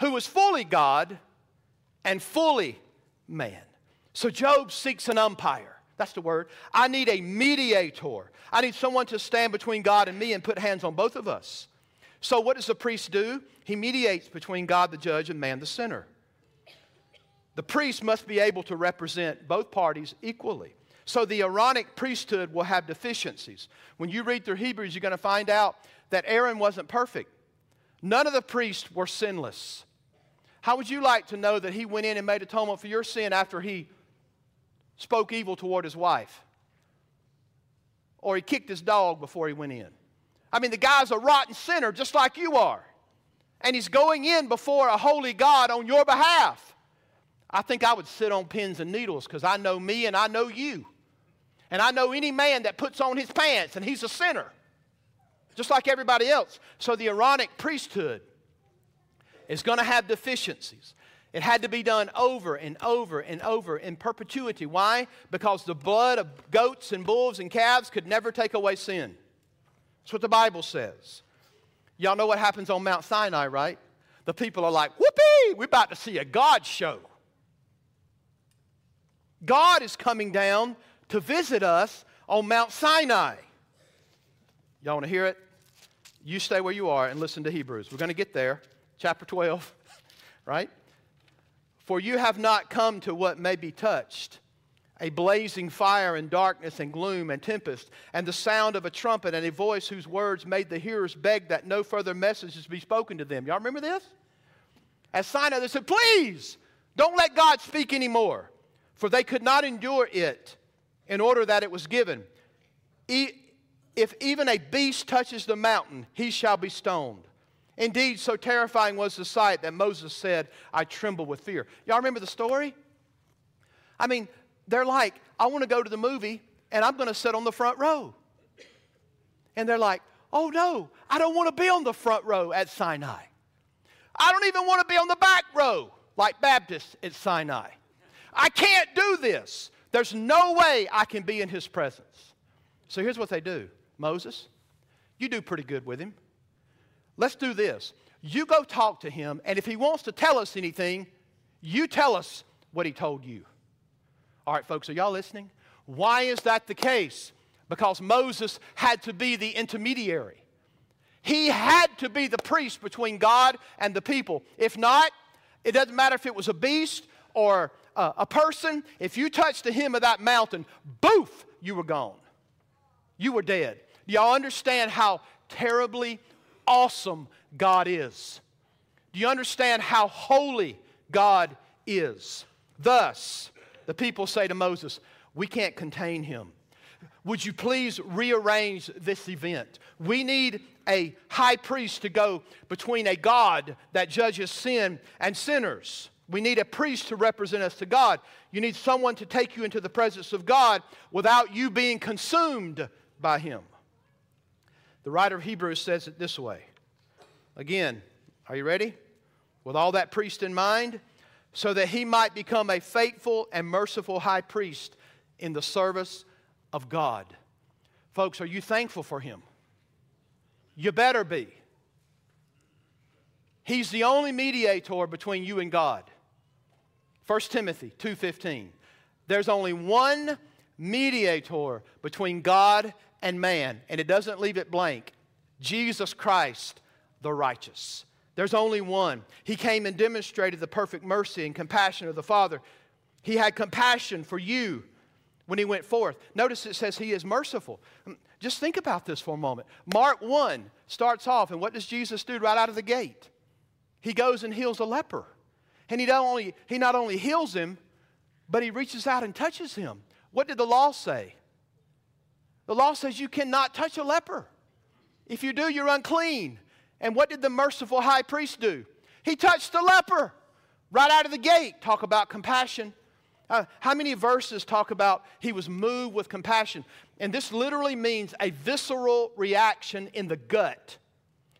who was fully God and fully man. So Job seeks an umpire. That's the word. I need a mediator. I need someone to stand between God and me and put hands on both of us. So, what does the priest do? He mediates between God the judge and man the sinner. The priest must be able to represent both parties equally. So the Aaronic priesthood will have deficiencies. When you read through Hebrews, you're going to find out that Aaron wasn't perfect. None of the priests were sinless. How would you like to know that he went in and made atonement for your sin after he spoke evil toward his wife? Or he kicked his dog before he went in? I mean, the guy's a rotten sinner just like you are. And he's going in before a holy God on your behalf. I think I would sit on pins and needles because I know me and I know you. And I know any man that puts on his pants and he's a sinner, just like everybody else. So the Aaronic priesthood is going to have deficiencies. It had to be done over and over and over in perpetuity. Why? Because the blood of goats and bulls and calves could never take away sin. That's what the Bible says. Y'all know what happens on Mount Sinai, right? The people are like, whoopee, we're about to see a God show. God is coming down to visit us on Mount Sinai. Y'all want to hear it? You stay where you are and listen to Hebrews. We're going to get there. Chapter 12, right? For you have not come to what may be touched a blazing fire and darkness and gloom and tempest, and the sound of a trumpet and a voice whose words made the hearers beg that no further messages be spoken to them. Y'all remember this? As Sinai, they said, Please, don't let God speak anymore, for they could not endure it in order that it was given. If even a beast touches the mountain, he shall be stoned. Indeed, so terrifying was the sight that Moses said, I tremble with fear. Y'all remember the story? I mean, they're like, I want to go to the movie and I'm going to sit on the front row. And they're like, oh no, I don't want to be on the front row at Sinai. I don't even want to be on the back row like Baptists at Sinai. I can't do this. There's no way I can be in his presence. So here's what they do Moses, you do pretty good with him. Let's do this. You go talk to him, and if he wants to tell us anything, you tell us what he told you. All right, folks, are y'all listening? Why is that the case? Because Moses had to be the intermediary. He had to be the priest between God and the people. If not, it doesn't matter if it was a beast or uh, a person, if you touched the hem of that mountain, boof, you were gone. You were dead. Do y'all understand how terribly awesome God is? Do you understand how holy God is? Thus, the people say to Moses, We can't contain him. Would you please rearrange this event? We need a high priest to go between a God that judges sin and sinners. We need a priest to represent us to God. You need someone to take you into the presence of God without you being consumed by Him. The writer of Hebrews says it this way. Again, are you ready? With all that priest in mind, so that he might become a faithful and merciful high priest in the service of God. Folks, are you thankful for him? You better be. He's the only mediator between you and God. 1 Timothy 2:15. There's only one mediator between God and man, and it doesn't leave it blank. Jesus Christ, the righteous. There's only one. He came and demonstrated the perfect mercy and compassion of the Father. He had compassion for you when he went forth. Notice it says he is merciful. Um, just think about this for a moment. Mark 1 starts off, and what does Jesus do right out of the gate? He goes and heals a leper. And he not only, he not only heals him, but he reaches out and touches him. What did the law say? The law says you cannot touch a leper. If you do, you're unclean. And what did the merciful high priest do? He touched the leper right out of the gate. Talk about compassion. Uh, how many verses talk about he was moved with compassion? And this literally means a visceral reaction in the gut.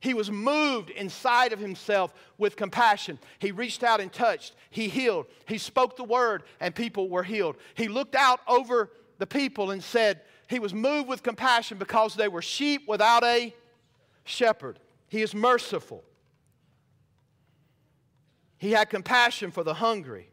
He was moved inside of himself with compassion. He reached out and touched. He healed. He spoke the word, and people were healed. He looked out over the people and said, He was moved with compassion because they were sheep without a shepherd. He is merciful. He had compassion for the hungry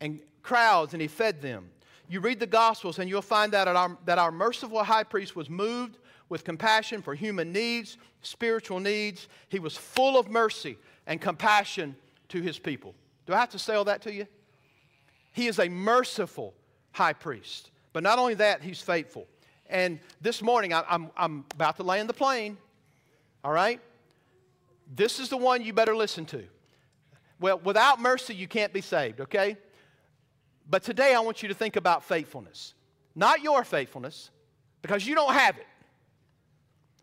and crowds, and he fed them. You read the Gospels, and you'll find that our, that our merciful high priest was moved with compassion for human needs, spiritual needs. He was full of mercy and compassion to his people. Do I have to say all that to you? He is a merciful high priest. But not only that, he's faithful. And this morning, I, I'm, I'm about to land the plane. All right? This is the one you better listen to. Well, without mercy, you can't be saved, okay? But today, I want you to think about faithfulness. Not your faithfulness, because you don't have it.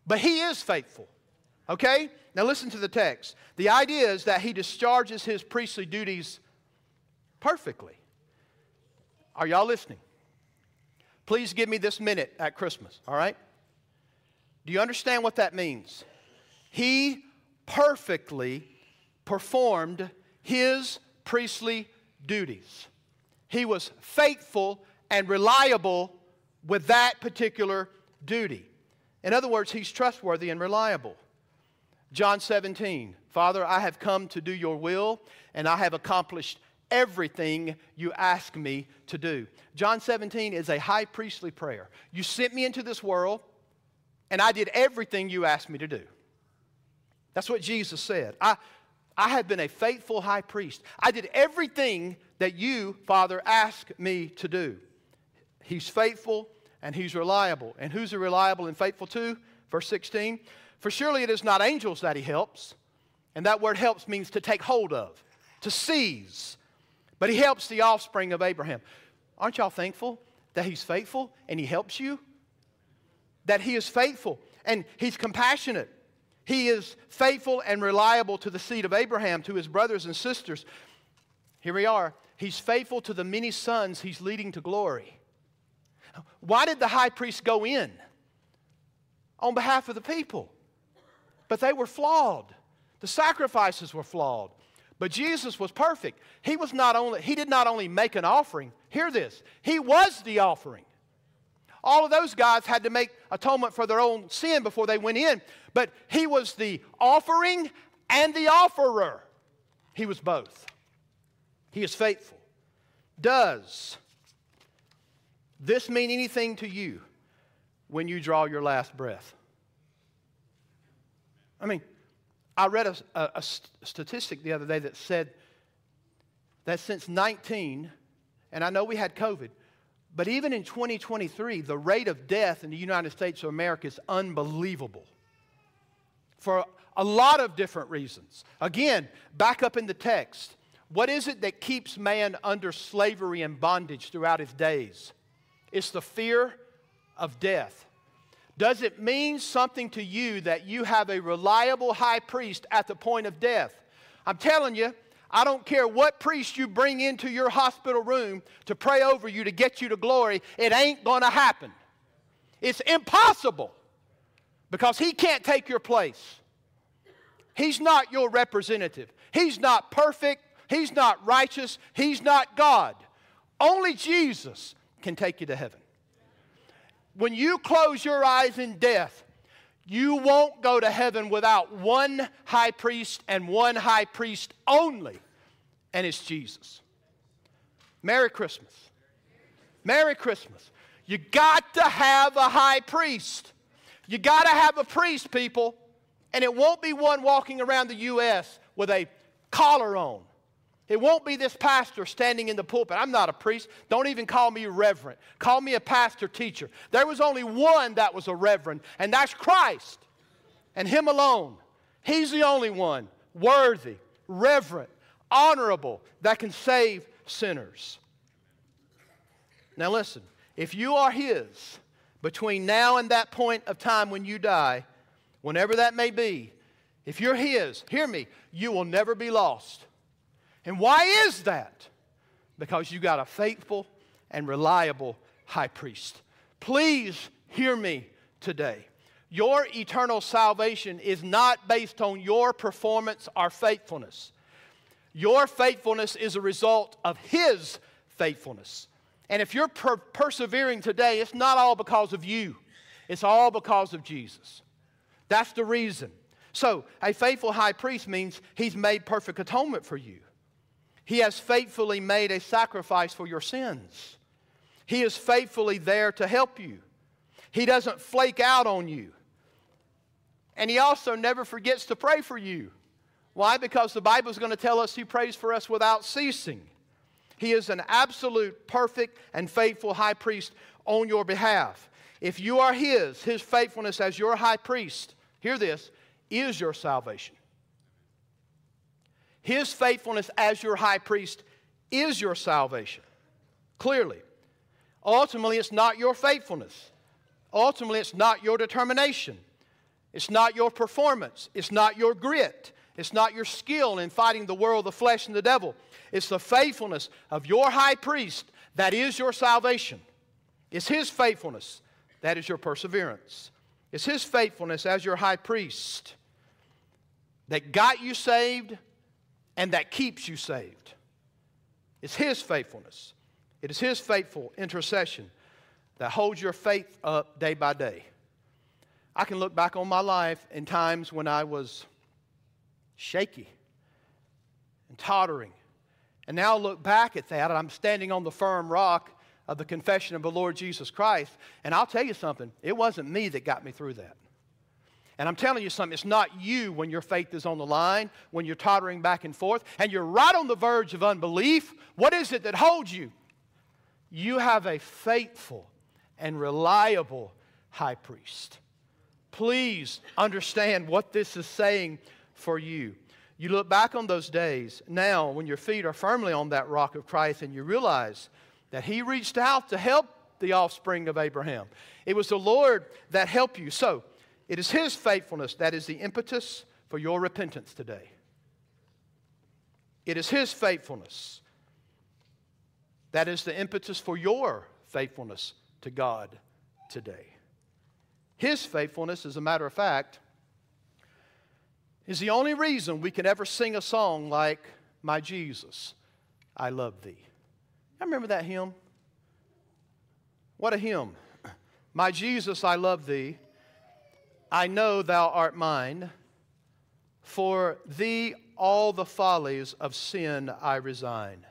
But He is faithful, okay? Now, listen to the text. The idea is that He discharges His priestly duties perfectly. Are y'all listening? Please give me this minute at Christmas, all right? Do you understand what that means? He perfectly performed his priestly duties. He was faithful and reliable with that particular duty. In other words, he's trustworthy and reliable. John 17, Father, I have come to do your will, and I have accomplished everything you ask me to do. John 17 is a high priestly prayer. You sent me into this world, and I did everything you asked me to do. That's what Jesus said. I, I have been a faithful high priest. I did everything that you, Father, asked me to do. He's faithful and he's reliable. And who's he reliable and faithful to? Verse 16. For surely it is not angels that he helps. And that word helps means to take hold of, to seize. But he helps the offspring of Abraham. Aren't y'all thankful that he's faithful and he helps you? That he is faithful and he's compassionate. He is faithful and reliable to the seed of Abraham, to his brothers and sisters. Here we are. He's faithful to the many sons he's leading to glory. Why did the high priest go in? On behalf of the people. But they were flawed. The sacrifices were flawed. But Jesus was perfect. He was not only he did not only make an offering. Hear this. He was the offering. All of those guys had to make atonement for their own sin before they went in, but he was the offering and the offerer. He was both. He is faithful. Does this mean anything to you when you draw your last breath? I mean, I read a, a, a statistic the other day that said that since 19, and I know we had COVID, but even in 2023, the rate of death in the United States of America is unbelievable for a lot of different reasons. Again, back up in the text. What is it that keeps man under slavery and bondage throughout his days? It's the fear of death. Does it mean something to you that you have a reliable high priest at the point of death? I'm telling you, I don't care what priest you bring into your hospital room to pray over you to get you to glory, it ain't going to happen. It's impossible because he can't take your place. He's not your representative. He's not perfect. He's not righteous. He's not God. Only Jesus can take you to heaven. When you close your eyes in death, you won't go to heaven without one high priest and one high priest only, and it's Jesus. Merry Christmas. Merry Christmas. You got to have a high priest. You got to have a priest, people, and it won't be one walking around the U.S. with a collar on it won't be this pastor standing in the pulpit. I'm not a priest. Don't even call me reverend. Call me a pastor teacher. There was only one that was a reverend, and that's Christ and Him alone. He's the only one worthy, reverent, honorable that can save sinners. Now, listen, if you are His between now and that point of time when you die, whenever that may be, if you're His, hear me, you will never be lost. And why is that? Because you got a faithful and reliable high priest. Please hear me today. Your eternal salvation is not based on your performance or faithfulness. Your faithfulness is a result of His faithfulness. And if you're per- persevering today, it's not all because of you, it's all because of Jesus. That's the reason. So, a faithful high priest means he's made perfect atonement for you. He has faithfully made a sacrifice for your sins. He is faithfully there to help you. He doesn't flake out on you. And he also never forgets to pray for you. Why? Because the Bible is going to tell us he prays for us without ceasing. He is an absolute, perfect, and faithful high priest on your behalf. If you are his, his faithfulness as your high priest, hear this, is your salvation. His faithfulness as your high priest is your salvation. Clearly. Ultimately, it's not your faithfulness. Ultimately, it's not your determination. It's not your performance. It's not your grit. It's not your skill in fighting the world, the flesh, and the devil. It's the faithfulness of your high priest that is your salvation. It's his faithfulness that is your perseverance. It's his faithfulness as your high priest that got you saved and that keeps you saved. It's his faithfulness. It is his faithful intercession that holds your faith up day by day. I can look back on my life in times when I was shaky and tottering. And now look back at that, and I'm standing on the firm rock of the confession of the Lord Jesus Christ. And I'll tell you something, it wasn't me that got me through that. And I'm telling you something, it's not you when your faith is on the line, when you're tottering back and forth, and you're right on the verge of unbelief. What is it that holds you? You have a faithful and reliable high priest. Please understand what this is saying for you. You look back on those days now when your feet are firmly on that rock of Christ and you realize that He reached out to help the offspring of Abraham. It was the Lord that helped you. So, it is His faithfulness that is the impetus for your repentance today. It is His faithfulness that is the impetus for your faithfulness to God today. His faithfulness, as a matter of fact, is the only reason we can ever sing a song like, My Jesus, I love thee. I remember that hymn. What a hymn. My Jesus, I love thee. I know thou art mine. For thee all the follies of sin I resign.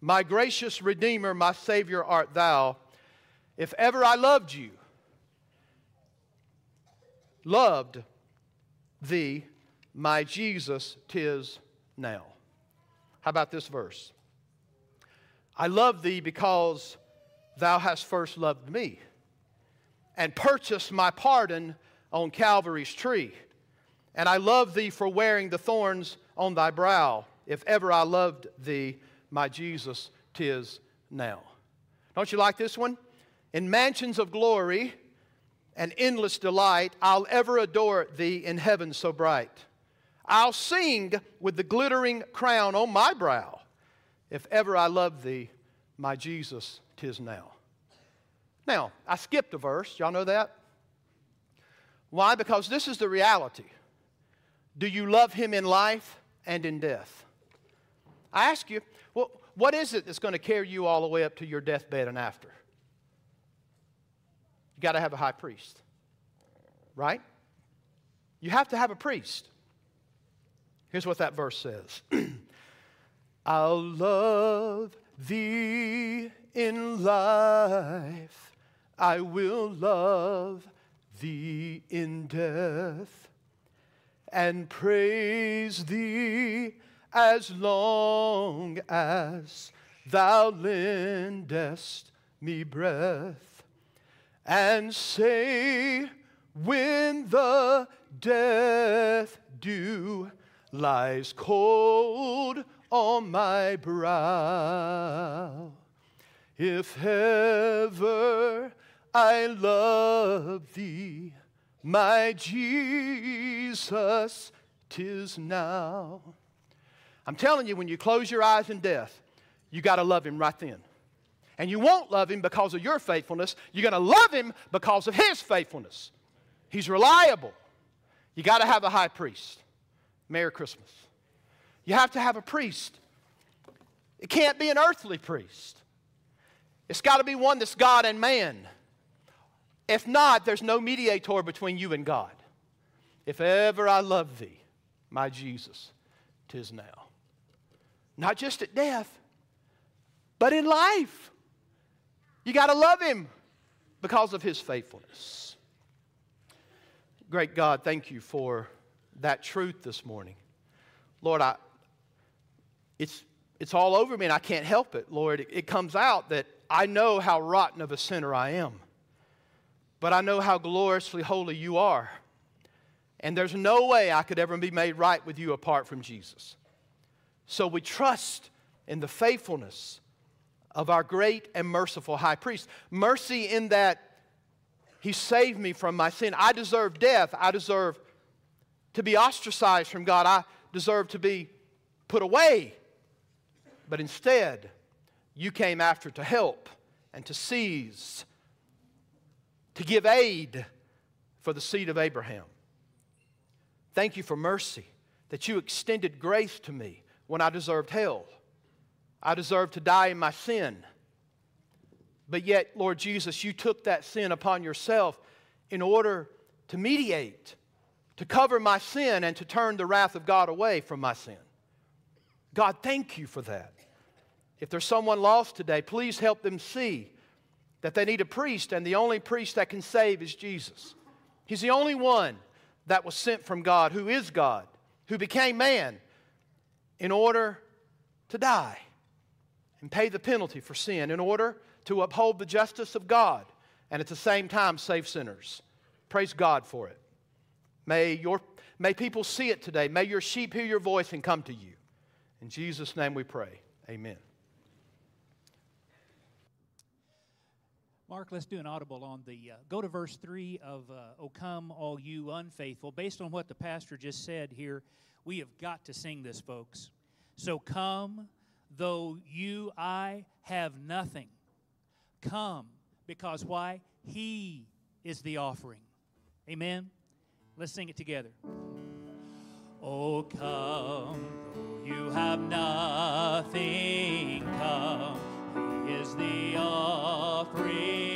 My gracious Redeemer, my Savior art thou. If ever I loved you, loved thee, my Jesus, tis now. How about this verse? I love thee because thou hast first loved me and purchased my pardon on Calvary's tree. And I love thee for wearing the thorns on thy brow. If ever I loved thee, my Jesus, tis now. Don't you like this one? In mansions of glory and endless delight, I'll ever adore thee in heaven so bright. I'll sing with the glittering crown on my brow. If ever I love thee, my Jesus, tis now. Now, I skipped a verse. Y'all know that? Why? Because this is the reality. Do you love him in life and in death? I ask you, well, what is it that's going to carry you all the way up to your deathbed and after? You got to have a high priest, right? You have to have a priest. Here's what that verse says I'll love thee in life, I will love thee in death, and praise thee as long as thou lendest me breath, and say, when the death dew lies cold on my brow. If ever I love thee, my Jesus, tis now. I'm telling you, when you close your eyes in death, you got to love him right then. And you won't love him because of your faithfulness. You're going to love him because of his faithfulness. He's reliable. You got to have a high priest. Merry Christmas. You have to have a priest. It can't be an earthly priest. It's got to be one that's God and man. If not, there's no mediator between you and God. If ever I love thee, my Jesus, tis now. Not just at death, but in life. You got to love him because of his faithfulness. Great God, thank you for that truth this morning. Lord, I, it's, it's all over me and I can't help it. Lord, it, it comes out that I know how rotten of a sinner I am, but I know how gloriously holy you are. And there's no way I could ever be made right with you apart from Jesus. So we trust in the faithfulness of our great and merciful high priest. Mercy in that he saved me from my sin. I deserve death. I deserve to be ostracized from God. I deserve to be put away. But instead, you came after to help and to seize, to give aid for the seed of Abraham. Thank you for mercy, that you extended grace to me when I deserved hell. I deserved to die in my sin. But yet, Lord Jesus, you took that sin upon yourself in order to mediate, to cover my sin, and to turn the wrath of God away from my sin. God, thank you for that. If there's someone lost today, please help them see that they need a priest, and the only priest that can save is Jesus. He's the only one that was sent from God, who is God, who became man in order to die and pay the penalty for sin, in order to uphold the justice of God and at the same time save sinners. Praise God for it. May, your, may people see it today. May your sheep hear your voice and come to you. In Jesus' name we pray. Amen. Mark, let's do an audible on the. Uh, go to verse 3 of uh, O come, all you unfaithful. Based on what the pastor just said here, we have got to sing this, folks. So come, though you, I have nothing. Come, because why? He is the offering. Amen? Let's sing it together. Oh, come, though you have nothing, come. The offering.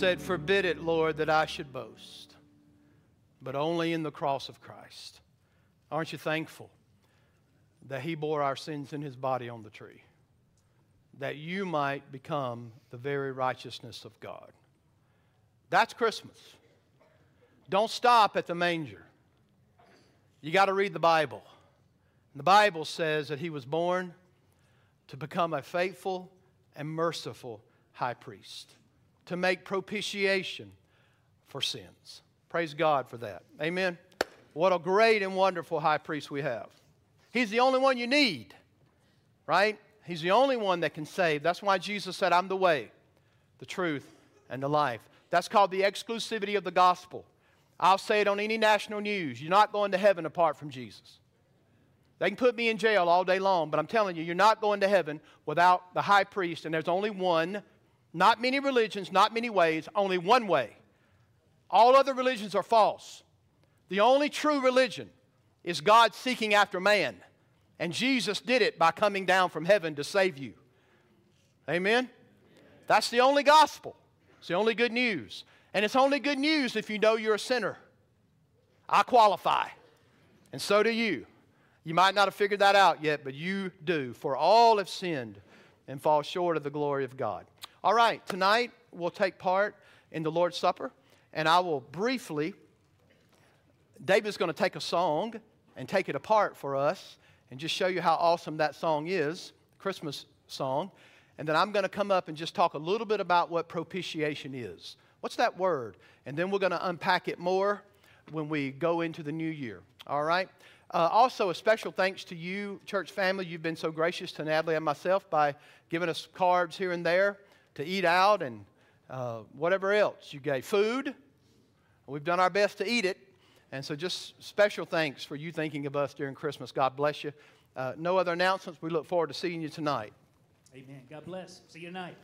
Said, Forbid it, Lord, that I should boast, but only in the cross of Christ. Aren't you thankful that He bore our sins in His body on the tree? That you might become the very righteousness of God. That's Christmas. Don't stop at the manger. You got to read the Bible. The Bible says that He was born to become a faithful and merciful high priest, to make propitiation for sins. Praise God for that. Amen. What a great and wonderful high priest we have. He's the only one you need, right? He's the only one that can save. That's why Jesus said, I'm the way, the truth, and the life. That's called the exclusivity of the gospel. I'll say it on any national news. You're not going to heaven apart from Jesus. They can put me in jail all day long, but I'm telling you, you're not going to heaven without the high priest, and there's only one, not many religions, not many ways, only one way. All other religions are false. The only true religion is God seeking after man, and Jesus did it by coming down from heaven to save you. Amen? That's the only gospel. It's the only good news. And it's only good news if you know you're a sinner. I qualify, and so do you. You might not have figured that out yet, but you do. For all have sinned and fall short of the glory of God. All right, tonight we'll take part in the Lord's Supper, and I will briefly, David's going to take a song and take it apart for us and just show you how awesome that song is, Christmas song. And then I'm going to come up and just talk a little bit about what propitiation is. What's that word? And then we're going to unpack it more when we go into the new year. All right? Uh, also, a special thanks to you, church family. You've been so gracious to Natalie and myself by giving us cards here and there to eat out and uh, whatever else. You gave food. We've done our best to eat it. And so, just special thanks for you thinking of us during Christmas. God bless you. Uh, no other announcements. We look forward to seeing you tonight. Amen. God bless. See you tonight.